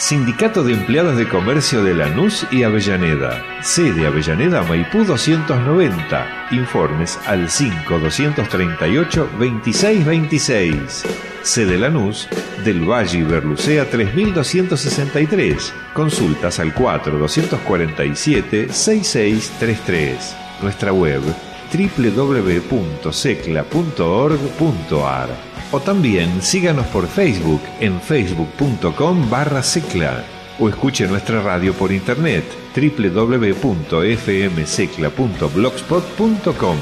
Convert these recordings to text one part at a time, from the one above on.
Sindicato de Empleados de Comercio de Lanús y Avellaneda. Sede Avellaneda Maipú 290. Informes al 5 238 2626. Sede Lanús del Valle Berlucea 3263. Consultas al 4 247 6633. Nuestra web www.secla.org.ar o también síganos por Facebook en facebook.com barra secla. O escuche nuestra radio por internet www.fmsecla.blogspot.com.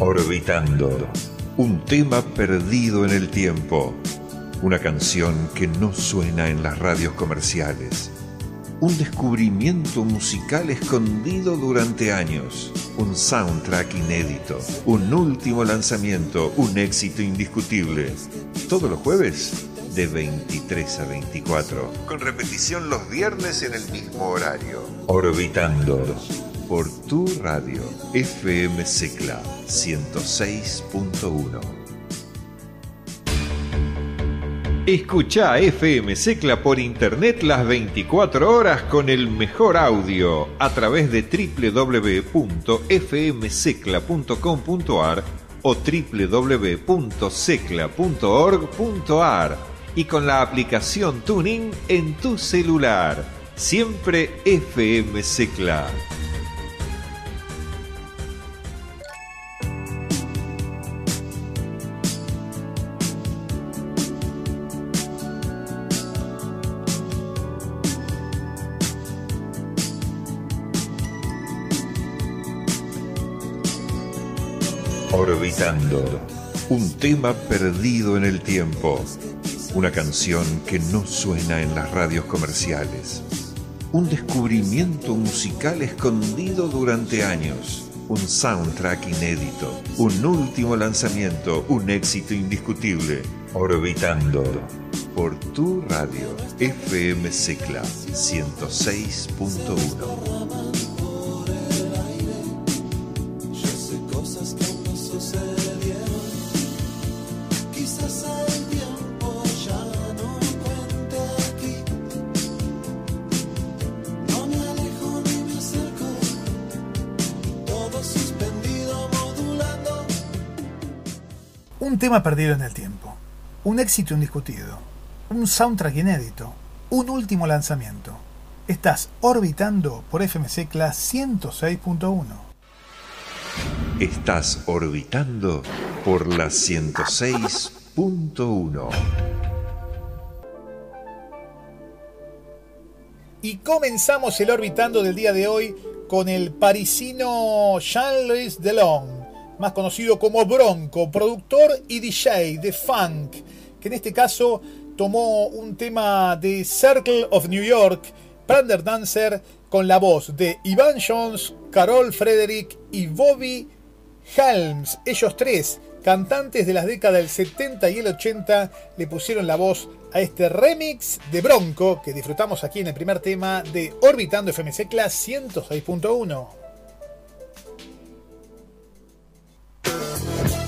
Orbitando, un tema perdido en el tiempo, una canción que no suena en las radios comerciales un descubrimiento musical escondido durante años, un soundtrack inédito, un último lanzamiento, un éxito indiscutible. Todos los jueves de 23 a 24, con repetición los viernes en el mismo horario. Orbitando por tu radio FM Secla 106.1. Escucha FM Secla por internet las 24 horas con el mejor audio a través de www.fmsecla.com.ar o www.secla.org.ar y con la aplicación Tuning en tu celular. Siempre FM Secla. Orbitando, un tema perdido en el tiempo, una canción que no suena en las radios comerciales, un descubrimiento musical escondido durante años, un soundtrack inédito, un último lanzamiento, un éxito indiscutible, Orbitando, por tu radio FM Secla 106.1. tema perdido en el tiempo, un éxito indiscutido, un soundtrack inédito, un último lanzamiento. Estás orbitando por FMC Class 106.1. Estás orbitando por la 106.1. Y comenzamos el orbitando del día de hoy con el parisino Jean-Louis Delon más conocido como Bronco, productor y DJ de funk, que en este caso tomó un tema de Circle of New York, Prander Dancer, con la voz de Ivan Jones, Carol Frederick y Bobby Helms. Ellos tres, cantantes de las décadas del 70 y el 80, le pusieron la voz a este remix de Bronco que disfrutamos aquí en el primer tema de Orbitando FMC Class 106.1. Thank you.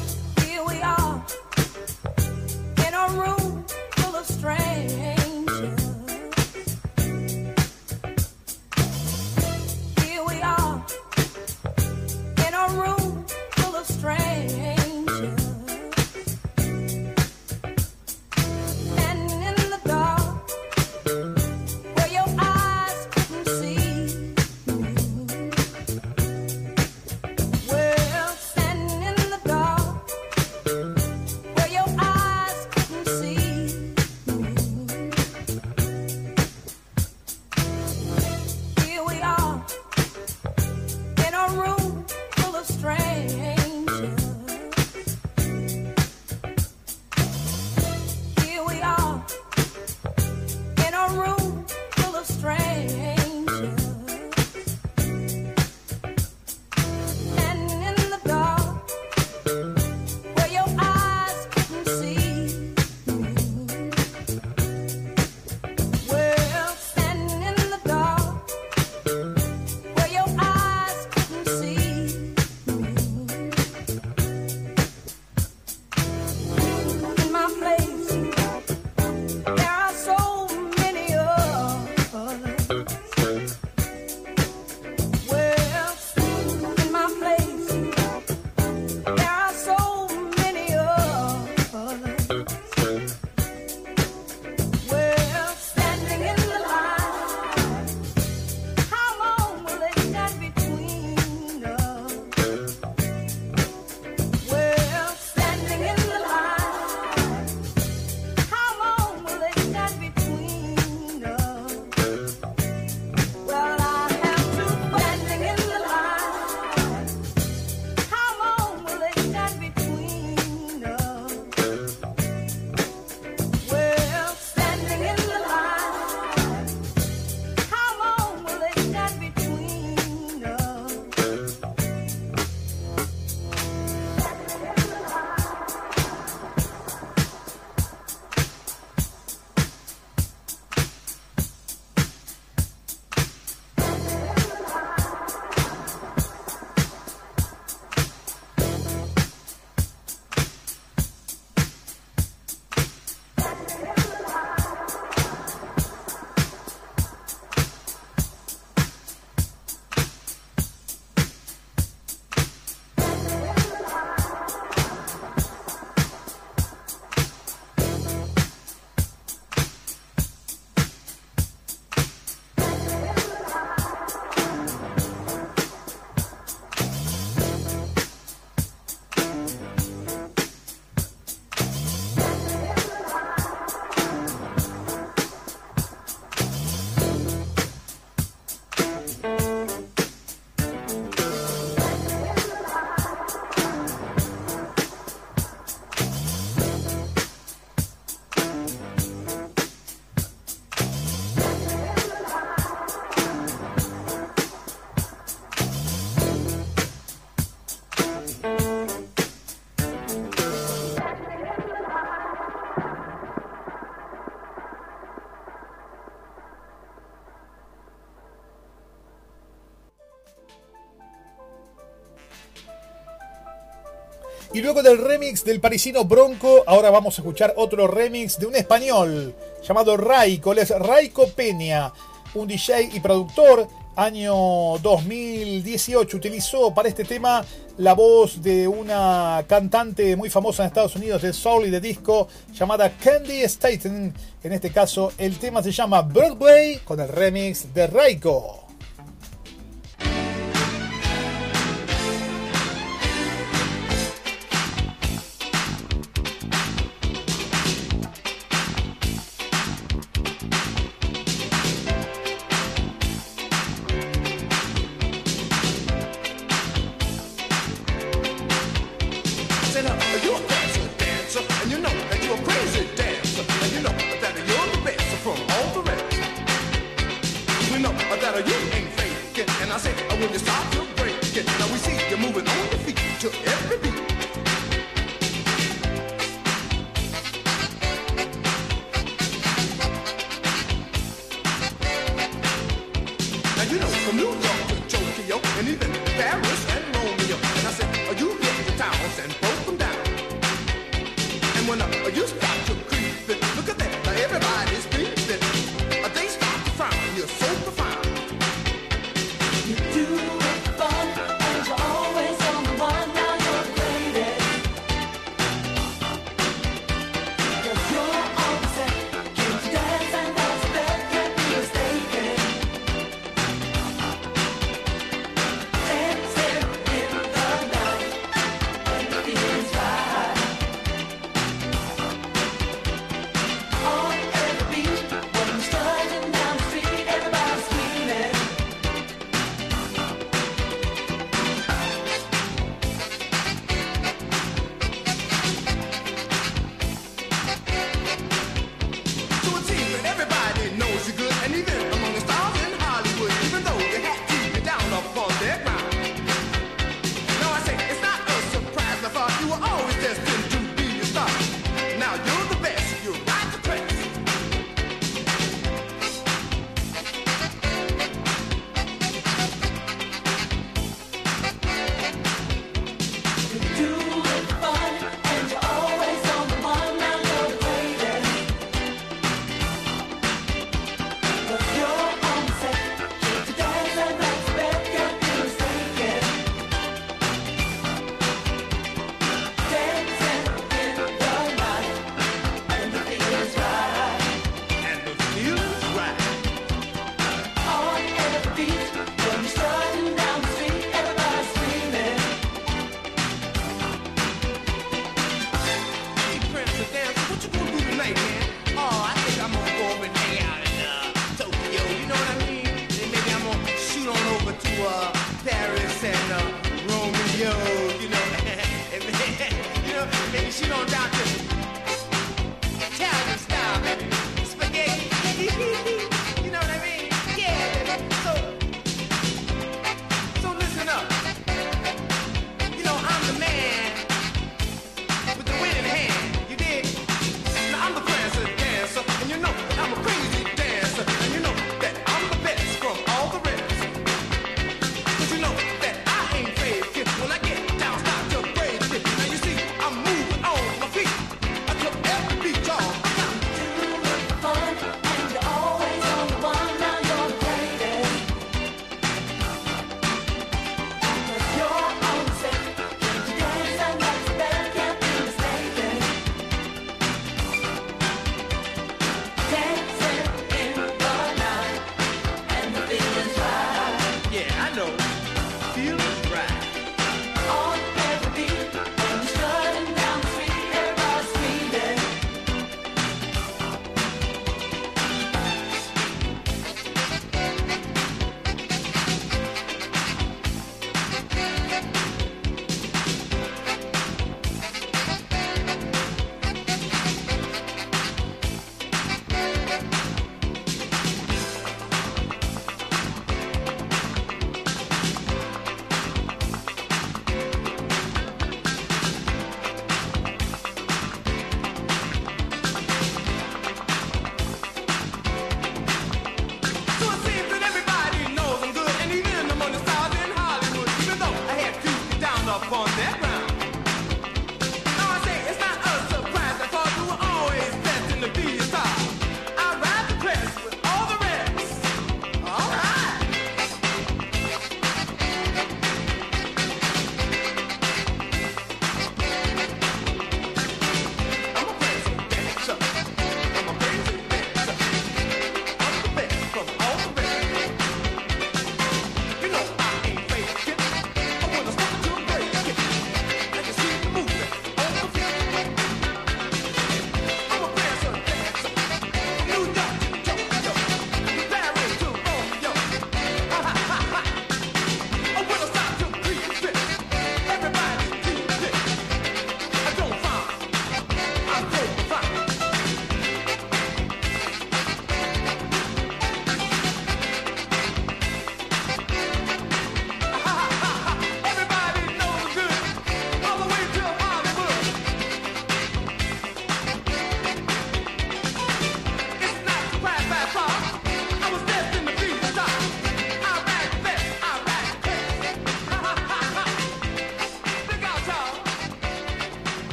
Y luego del remix del parisino Bronco, ahora vamos a escuchar otro remix de un español llamado Raico. Es Raico Peña, un DJ y productor. Año 2018 utilizó para este tema la voz de una cantante muy famosa en Estados Unidos de soul y de disco llamada Candy Staten. En este caso, el tema se llama Broadway con el remix de Raico.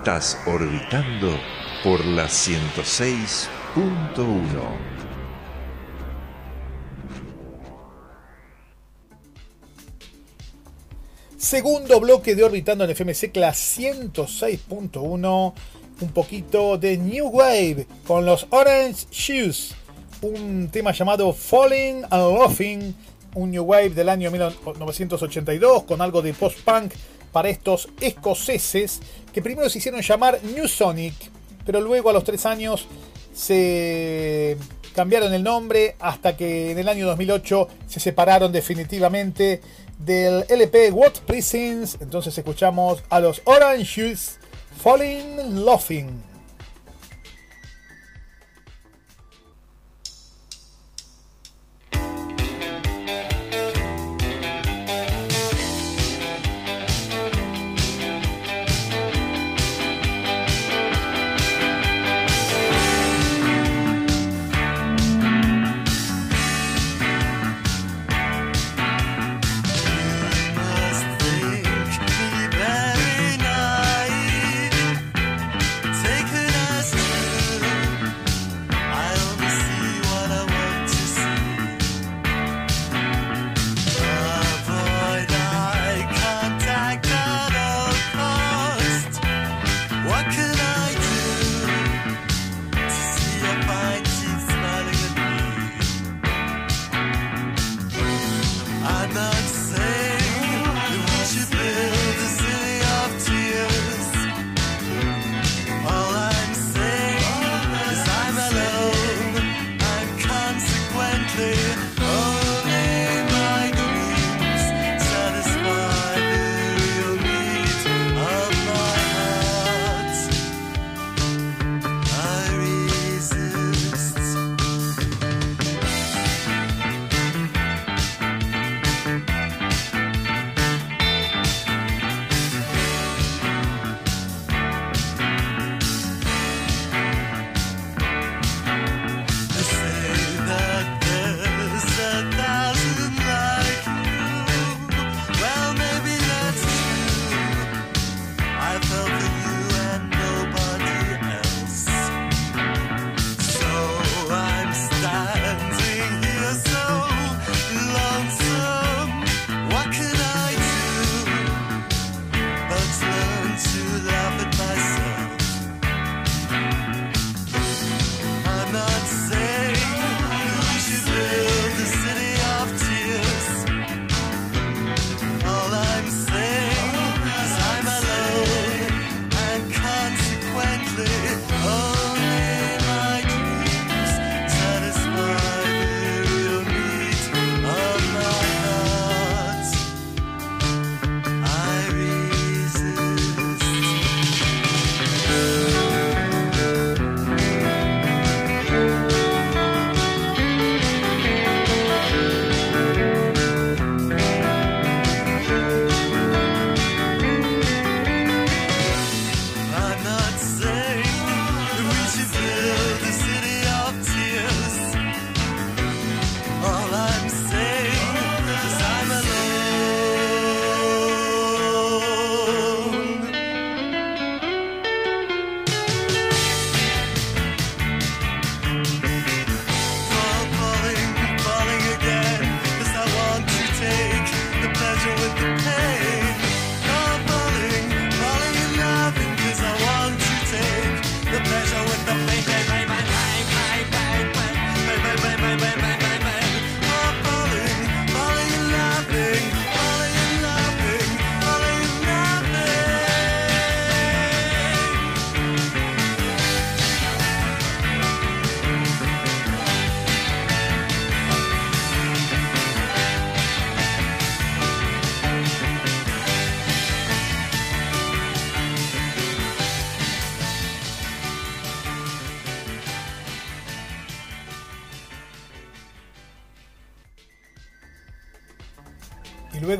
Estás orbitando por la 106.1. Segundo bloque de Orbitando en FMC Class 106.1. Un poquito de New Wave con los Orange Shoes. Un tema llamado Falling and Laughing. Un New Wave del año 1982 con algo de post-punk para estos escoceses que primero se hicieron llamar New Sonic, pero luego a los tres años se cambiaron el nombre hasta que en el año 2008 se separaron definitivamente del LP What Pleasings. Entonces escuchamos a los Orange Shoes Falling Laughing.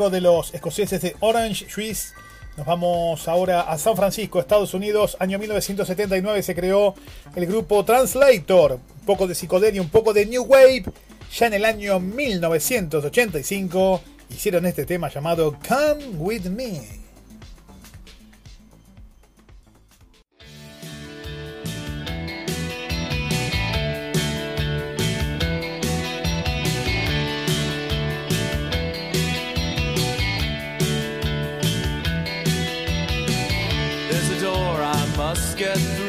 De los escoceses de Orange Trees, nos vamos ahora a San Francisco, Estados Unidos. Año 1979 se creó el grupo Translator. Un poco de psicodelia, un poco de New Wave. Ya en el año 1985 hicieron este tema llamado Come With Me. Get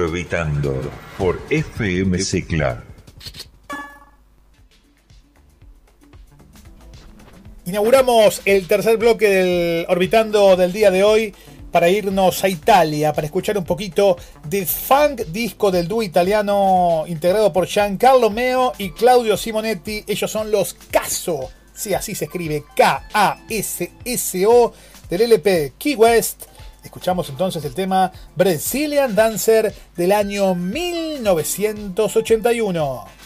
Orbitando por FM Cicla. Inauguramos el tercer bloque del Orbitando del día de hoy para irnos a Italia, para escuchar un poquito de funk disco del dúo italiano integrado por Giancarlo Meo y Claudio Simonetti. Ellos son los Caso, sí, así se escribe K-A-S-S-O del LP Key West Escuchamos entonces el tema Brazilian Dancer del año 1981.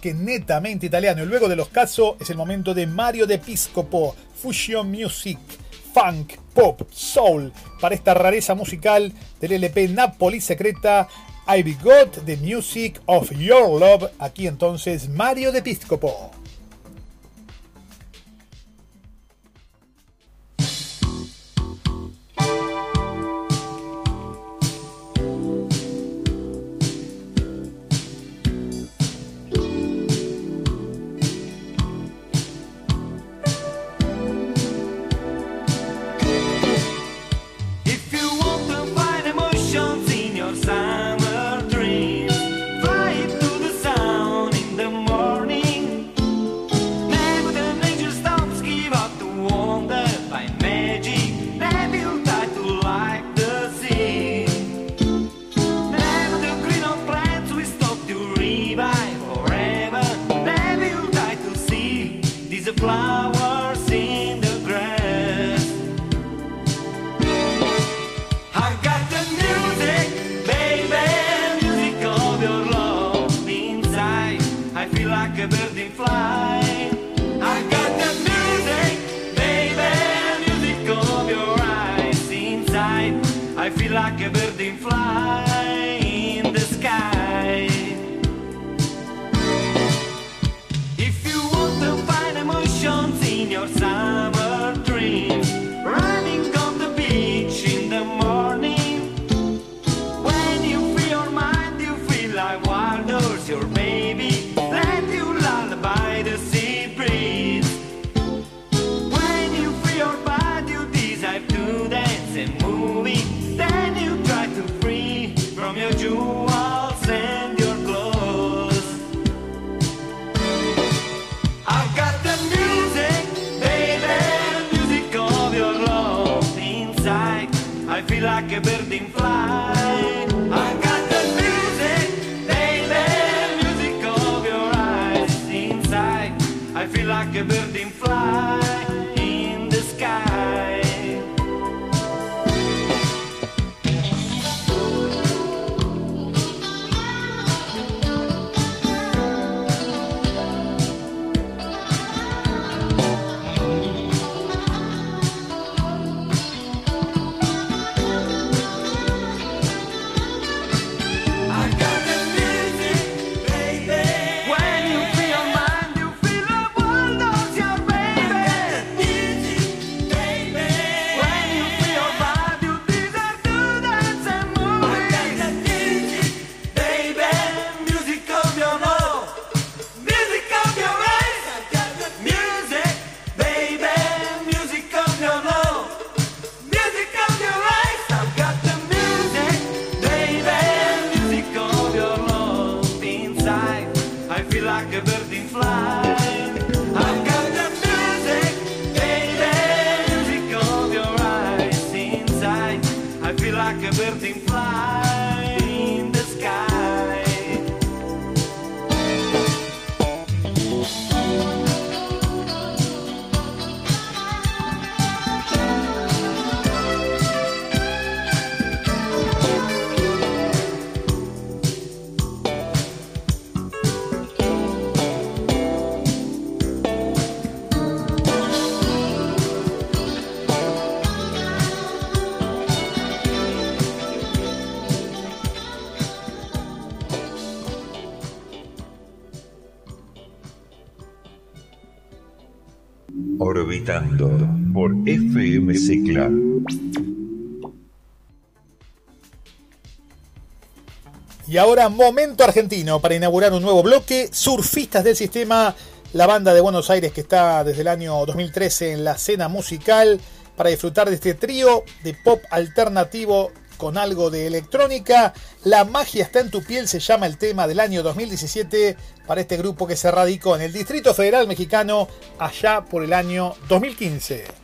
Que netamente italiano. Y luego de los casos es el momento de Mario de Piscopo, Fusion Music, Funk, Pop, Soul, para esta rareza musical del LP Napoli Secreta, I Got the Music of Your Love. Aquí entonces Mario de Piscopo. Por Y ahora momento argentino para inaugurar un nuevo bloque, Surfistas del Sistema, la banda de Buenos Aires que está desde el año 2013 en la escena musical para disfrutar de este trío de pop alternativo con algo de electrónica. La magia está en tu piel se llama el tema del año 2017 para este grupo que se radicó en el Distrito Federal Mexicano allá por el año 2015.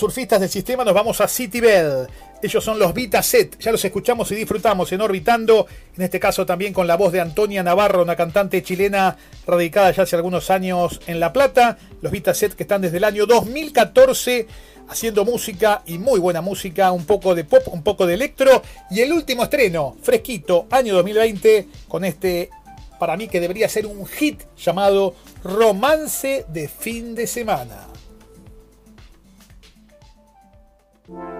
Surfistas del sistema nos vamos a City Bell. Ellos son los Vita Set. Ya los escuchamos y disfrutamos en Orbitando. En este caso también con la voz de Antonia Navarro, una cantante chilena radicada ya hace algunos años en La Plata. Los Vita Set que están desde el año 2014 haciendo música y muy buena música, un poco de pop, un poco de electro. Y el último estreno, fresquito, año 2020, con este, para mí que debería ser un hit llamado Romance de fin de semana. ¿Por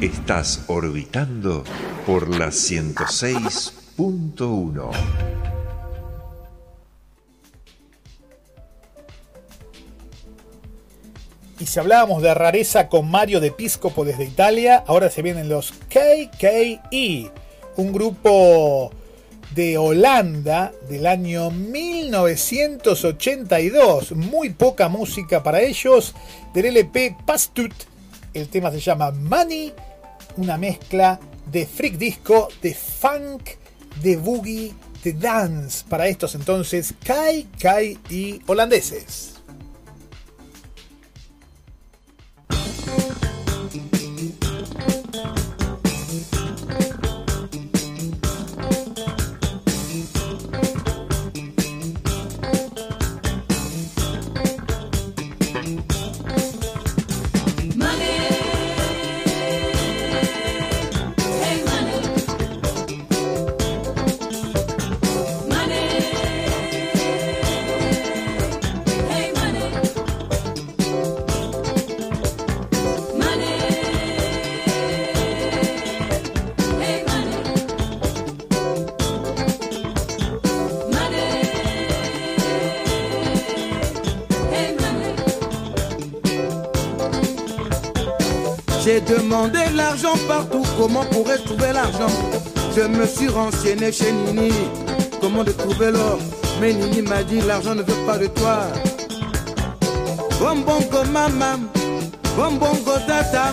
Estás orbitando por la 106.1. Y si hablábamos de rareza con Mario de Piscopo desde Italia, ahora se vienen los KKE, un grupo de Holanda del año 1982. Muy poca música para ellos. Del LP Pastut, el tema se llama Money, una mezcla de freak disco, de funk, de boogie, de dance. Para estos entonces, KKE holandeses. Comment pourrais-je trouver l'argent? Je me suis renseigné chez Nini, comment de trouver l'or? Mais Nini m'a dit l'argent ne veut pas de toi. Bon bon go maman, bon bon go tata.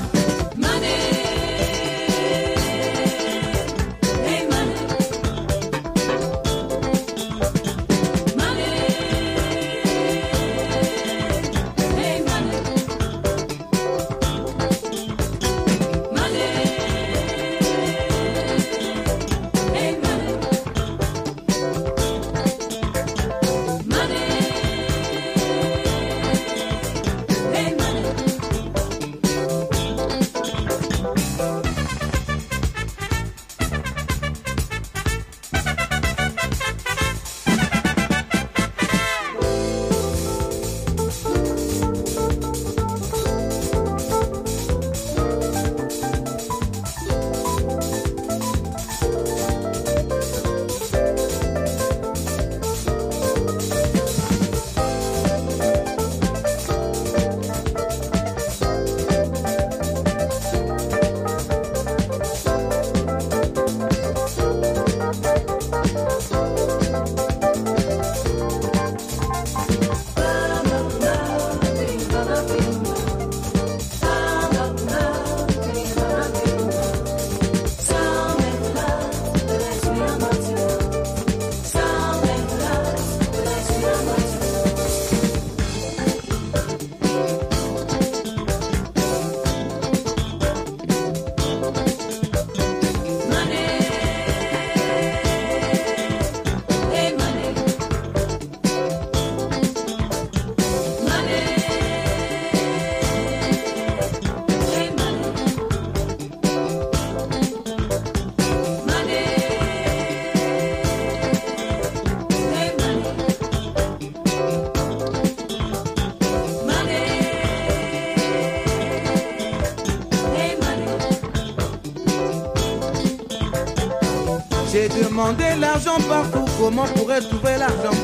L'argent partout, comment pourrais-je trouver l'argent?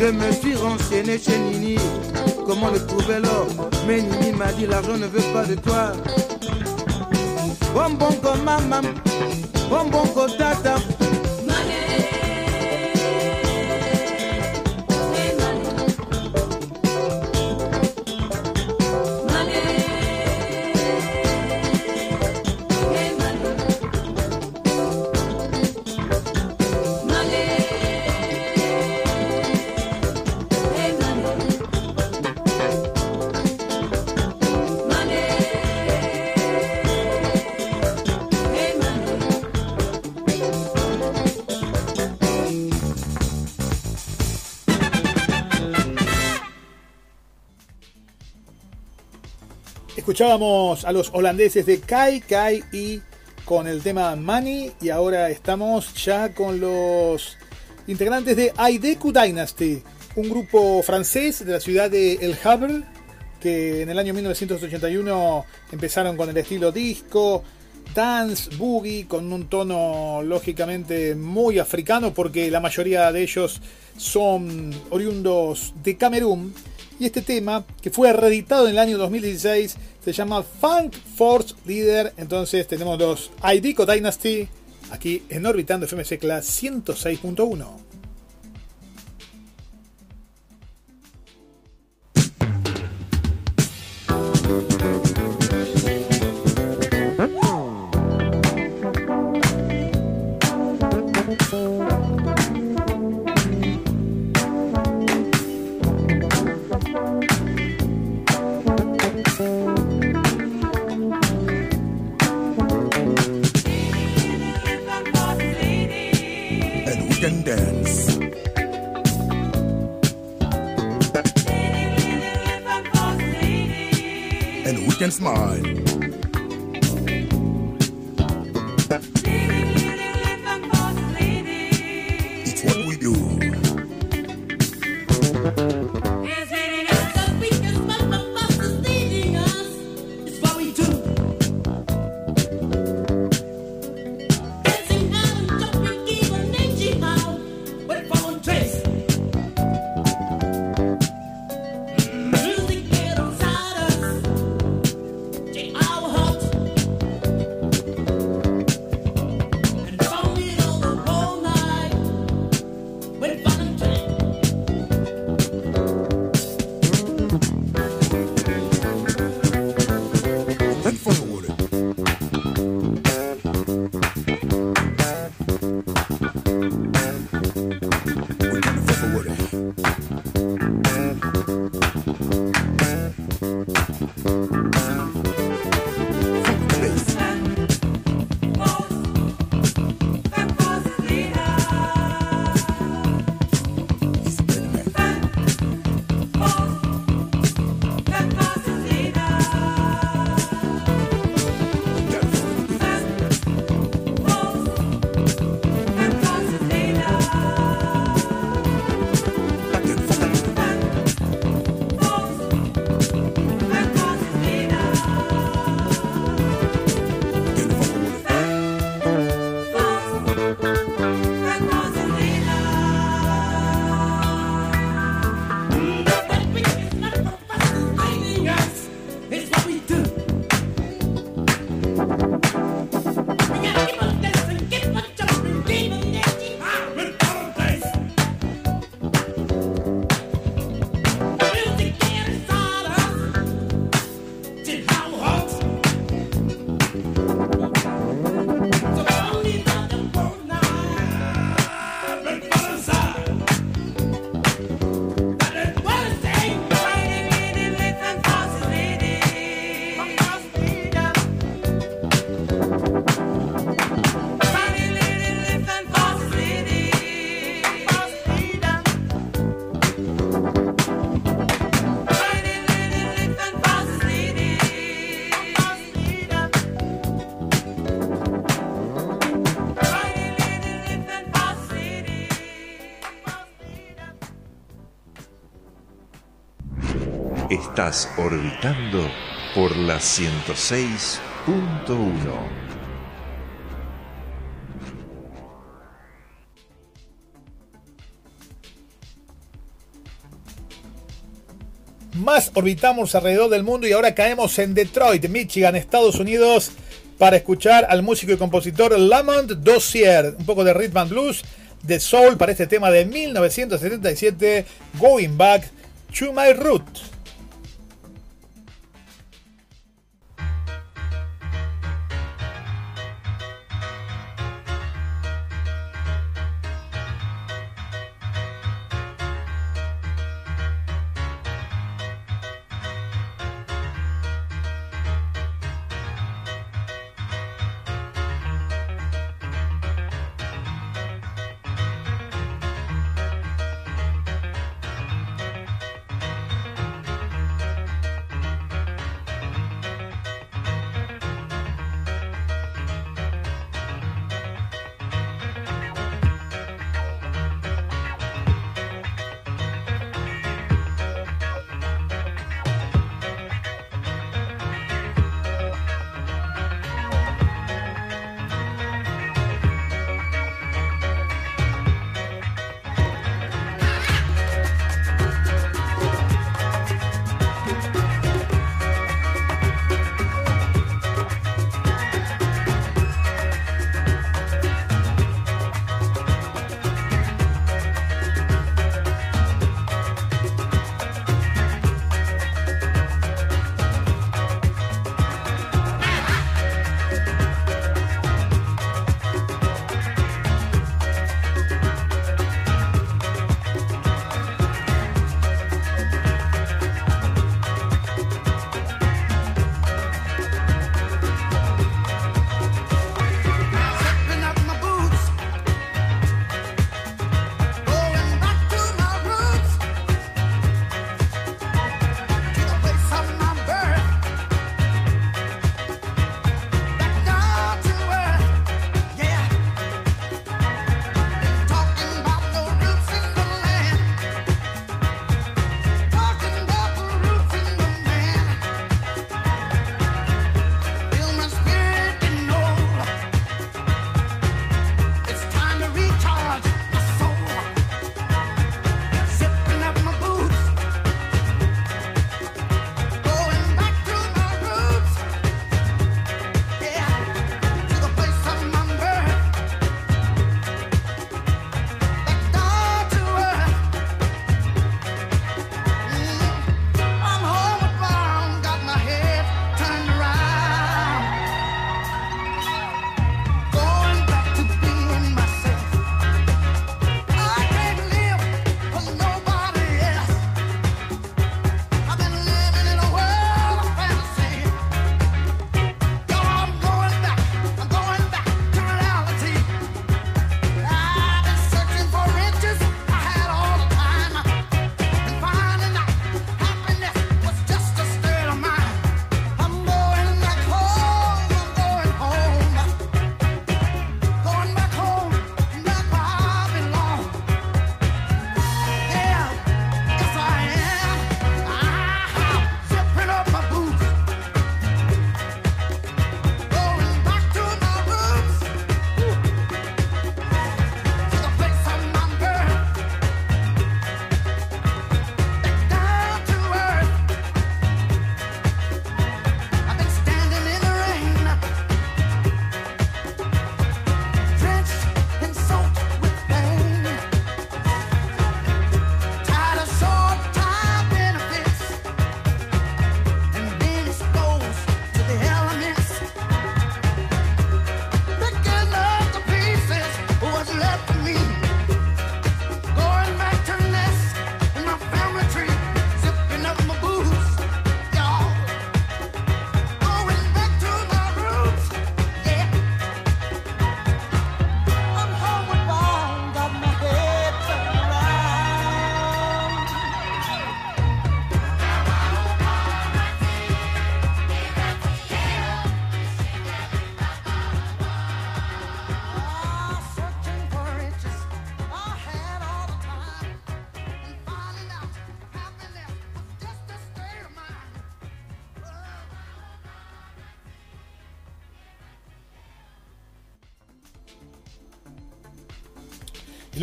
Je me suis renseigné chez Nini, comment le trouver l'or Mais Nini m'a dit l'argent ne veut pas de toi. Bon bon go maman, bon bon go tata. Escuchábamos a los holandeses de Kai Kai y con el tema Money y ahora estamos ya con los integrantes de Aideku Dynasty, un grupo francés de la ciudad de El Havre que en el año 1981 empezaron con el estilo disco, dance, boogie, con un tono lógicamente muy africano porque la mayoría de ellos son oriundos de Camerún. Y este tema, que fue reeditado en el año 2016, se llama Funk Force Leader. Entonces tenemos los Idico Dynasty aquí en Orbitando FM Secla 106.1. can smile. Estás orbitando por la 106.1. Más orbitamos alrededor del mundo y ahora caemos en Detroit, Michigan, Estados Unidos, para escuchar al músico y compositor Lamont Dossier. Un poco de rhythm and blues, de soul para este tema de 1977, Going Back to My Root.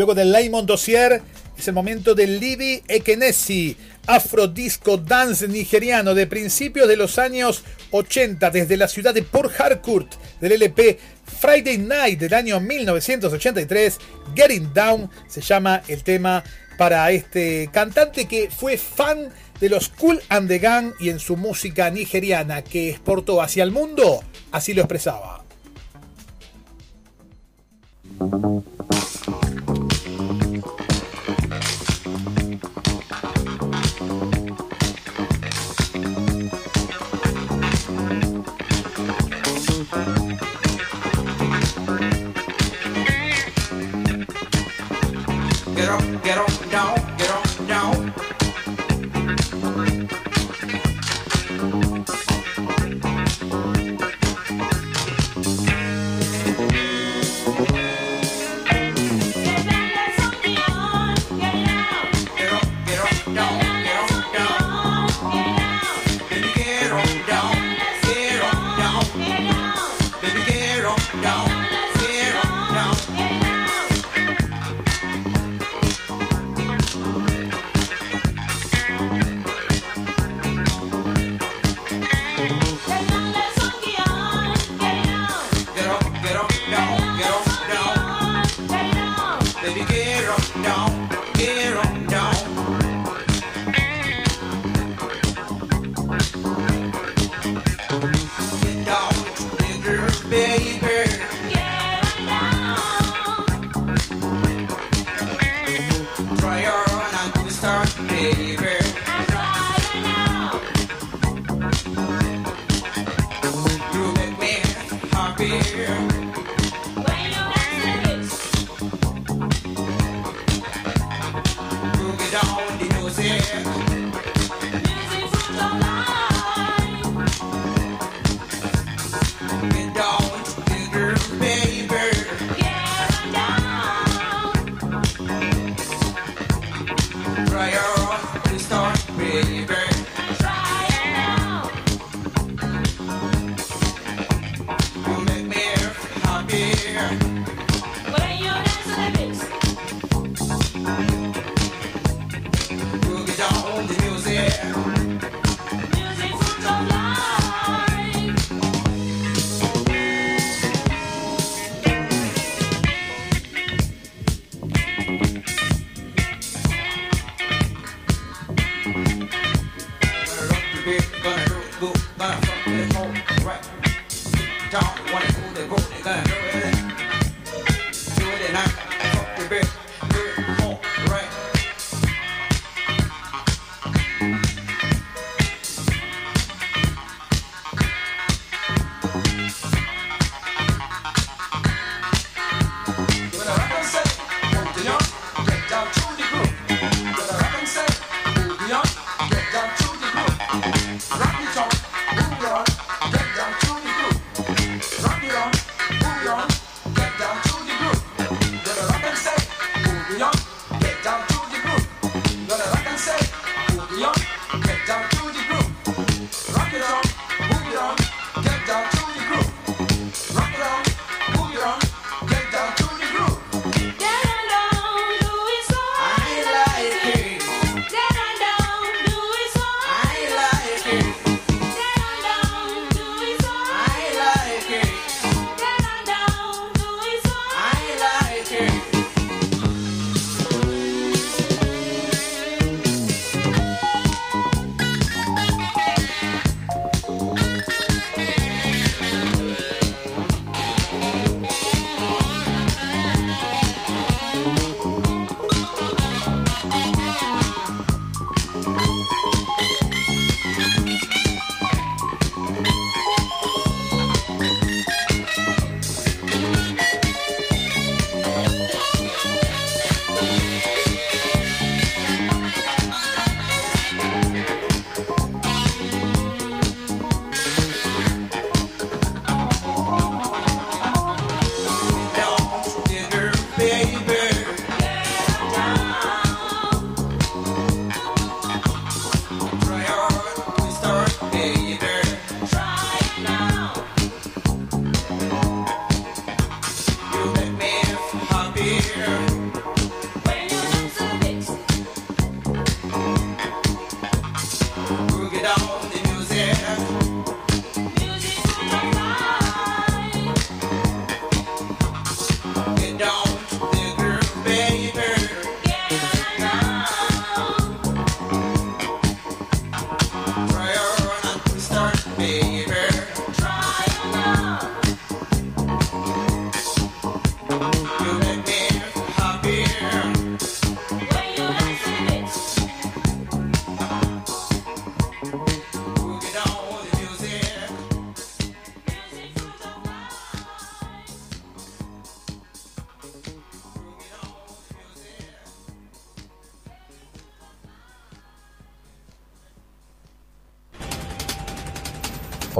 Luego de Laimon Dossier es el momento de Libby Ekenesi, afrodisco dance nigeriano de principios de los años 80 desde la ciudad de Port Harcourt del LP Friday Night del año 1983. Getting Down se llama el tema para este cantante que fue fan de los Cool and the Gang y en su música nigeriana que exportó hacia el mundo, así lo expresaba.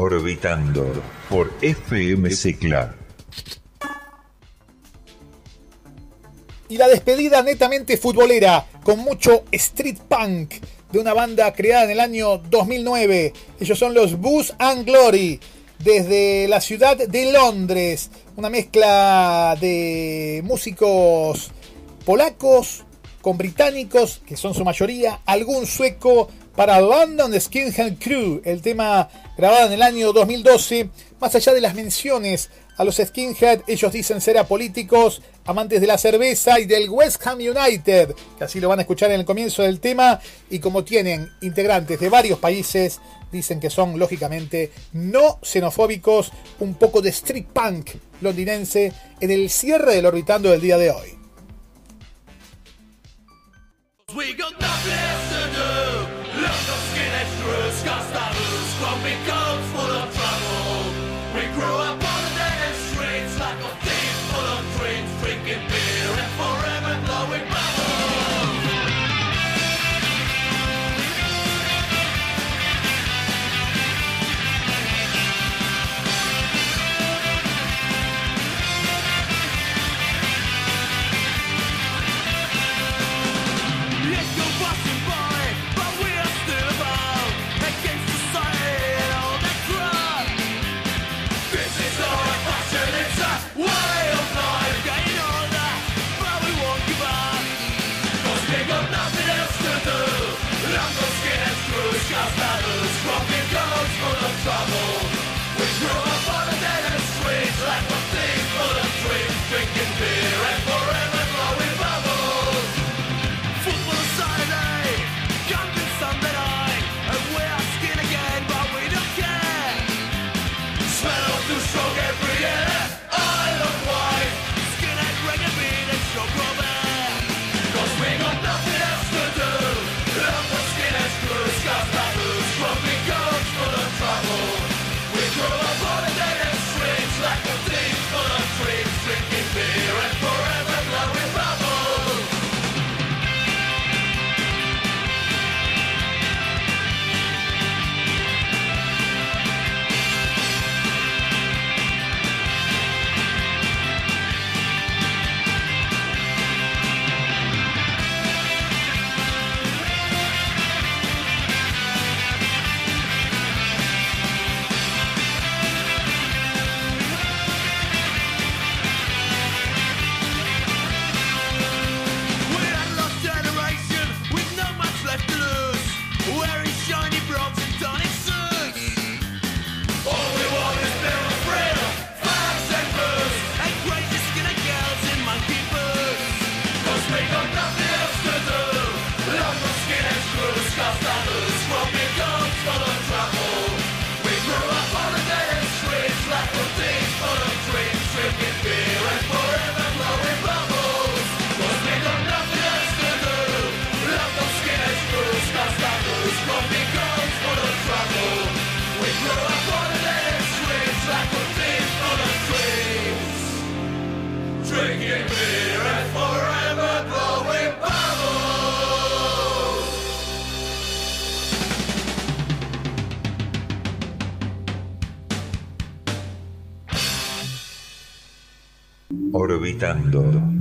Orbitando por FMC Clar. Y la despedida netamente futbolera, con mucho street punk, de una banda creada en el año 2009. Ellos son los Booze and Glory, desde la ciudad de Londres. Una mezcla de músicos polacos con británicos, que son su mayoría, algún sueco para London Skinhead Crew, el tema grabado en el año 2012. Más allá de las menciones a los Skinhead, ellos dicen ser apolíticos, amantes de la cerveza y del West Ham United, que así lo van a escuchar en el comienzo del tema. Y como tienen integrantes de varios países, dicen que son lógicamente no xenofóbicos, un poco de street punk londinense en el cierre del orbitando del día de hoy. Love the skinhead's bruise, cause the rules won't full of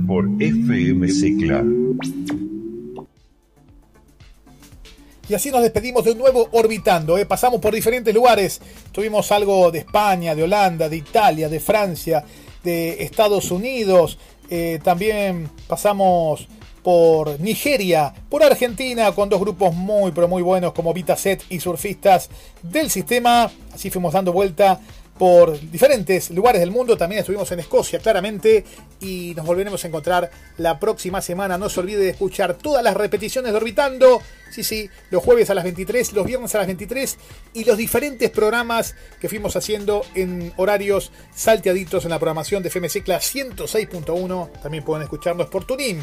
Por FMC Clar. Y así nos despedimos de nuevo Orbitando. ¿eh? Pasamos por diferentes lugares. Tuvimos algo de España, de Holanda, de Italia, de Francia, de Estados Unidos. Eh, también pasamos por Nigeria, por Argentina, con dos grupos muy pero muy buenos como Vitaset y Surfistas del Sistema. Así fuimos dando vuelta por diferentes lugares del mundo. También estuvimos en Escocia, claramente. Y nos volveremos a encontrar la próxima semana. No se olvide de escuchar todas las repeticiones de Orbitando. Sí, sí, los jueves a las 23, los viernes a las 23. Y los diferentes programas que fuimos haciendo en horarios salteaditos en la programación de FM Secla 106.1. También pueden escucharnos por TuneIn,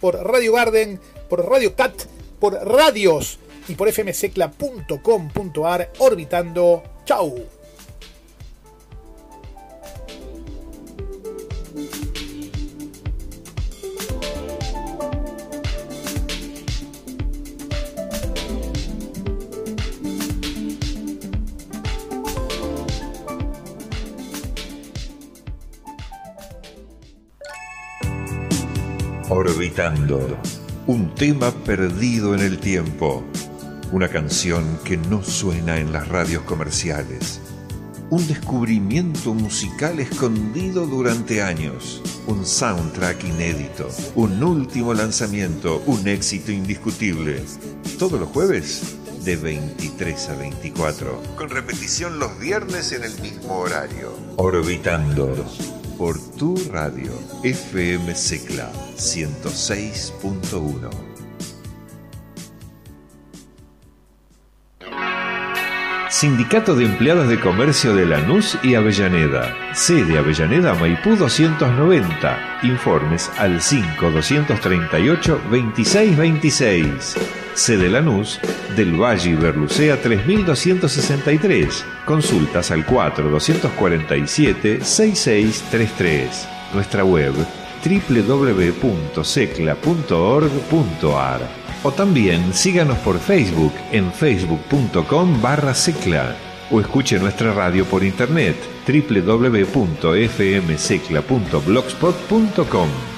por Radio Garden, por Radio Cat, por Radios y por fmsecla.com.ar. Orbitando. ¡Chau! Orbitando. Un tema perdido en el tiempo. Una canción que no suena en las radios comerciales. Un descubrimiento musical escondido durante años. Un soundtrack inédito. Un último lanzamiento. Un éxito indiscutible. Todos los jueves de 23 a 24. Con repetición los viernes en el mismo horario. Orbitando. Por tu radio. FM Secla 106.1. Sindicato de Empleados de Comercio de Lanús y Avellaneda. Sede Avellaneda Maipú 290. Informes al 5 238 2626. Sede Lanús del Valle y Berlucea 3263. Consultas al 4 247 6633. Nuestra web www.secla.org.ar o también síganos por Facebook en facebook.com barra secla o escuche nuestra radio por internet www.fmsecla.blogspot.com.